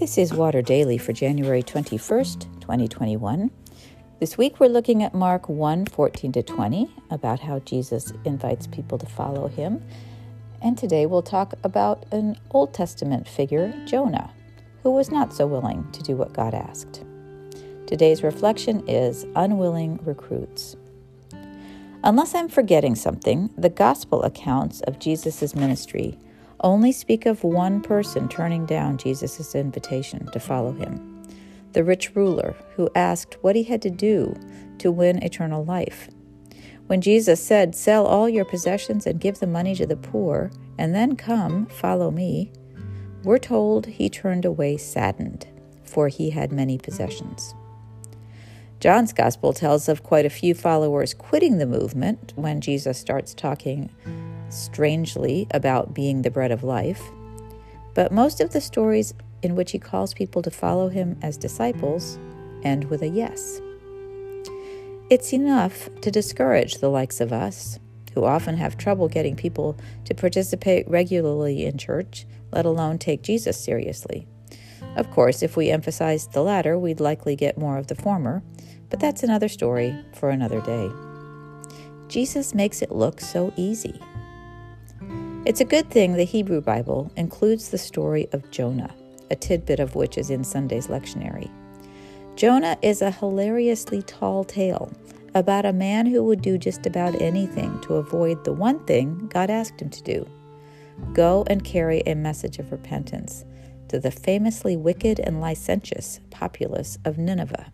This is Water Daily for January 21st, 2021. This week we're looking at Mark 1 14 to 20 about how Jesus invites people to follow him. And today we'll talk about an Old Testament figure, Jonah, who was not so willing to do what God asked. Today's reflection is unwilling recruits. Unless I'm forgetting something, the gospel accounts of Jesus' ministry only speak of one person turning down Jesus' invitation to follow him the rich ruler who asked what he had to do to win eternal life. When Jesus said, Sell all your possessions and give the money to the poor, and then come, follow me, we're told he turned away saddened, for he had many possessions. John's gospel tells of quite a few followers quitting the movement when Jesus starts talking strangely about being the bread of life, but most of the stories in which he calls people to follow him as disciples end with a yes. It's enough to discourage the likes of us, who often have trouble getting people to participate regularly in church, let alone take Jesus seriously. Of course, if we emphasized the latter, we'd likely get more of the former, but that's another story for another day. Jesus makes it look so easy. It's a good thing the Hebrew Bible includes the story of Jonah, a tidbit of which is in Sunday's lectionary. Jonah is a hilariously tall tale about a man who would do just about anything to avoid the one thing God asked him to do go and carry a message of repentance to the famously wicked and licentious populace of Nineveh.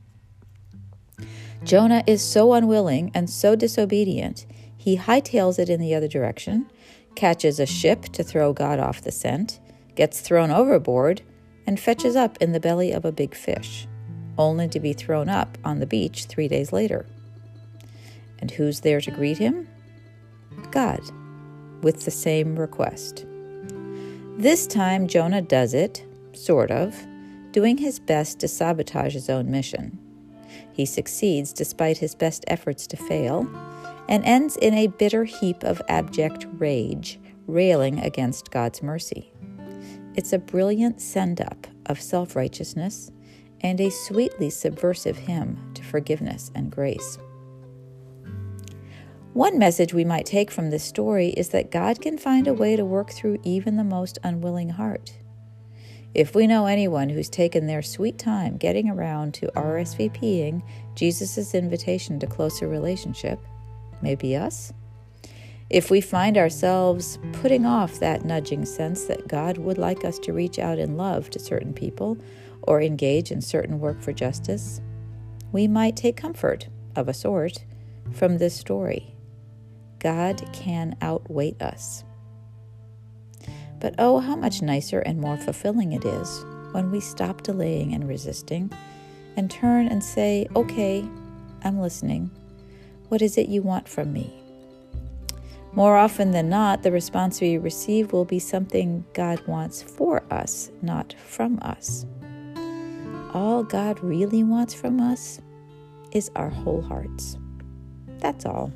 Jonah is so unwilling and so disobedient, he hightails it in the other direction catches a ship to throw God off the scent, gets thrown overboard, and fetches up in the belly of a big fish, only to be thrown up on the beach three days later. And who's there to greet him? God, with the same request. This time, Jonah does it, sort of, doing his best to sabotage his own mission. He succeeds despite his best efforts to fail and ends in a bitter heap of abject rage, railing against God's mercy. It's a brilliant send up of self righteousness and a sweetly subversive hymn to forgiveness and grace. One message we might take from this story is that God can find a way to work through even the most unwilling heart. If we know anyone who's taken their sweet time getting around to RSVPing Jesus' invitation to closer relationship, maybe us. If we find ourselves putting off that nudging sense that God would like us to reach out in love to certain people or engage in certain work for justice, we might take comfort, of a sort, from this story. God can outwait us. But oh, how much nicer and more fulfilling it is when we stop delaying and resisting and turn and say, Okay, I'm listening. What is it you want from me? More often than not, the response we receive will be something God wants for us, not from us. All God really wants from us is our whole hearts. That's all.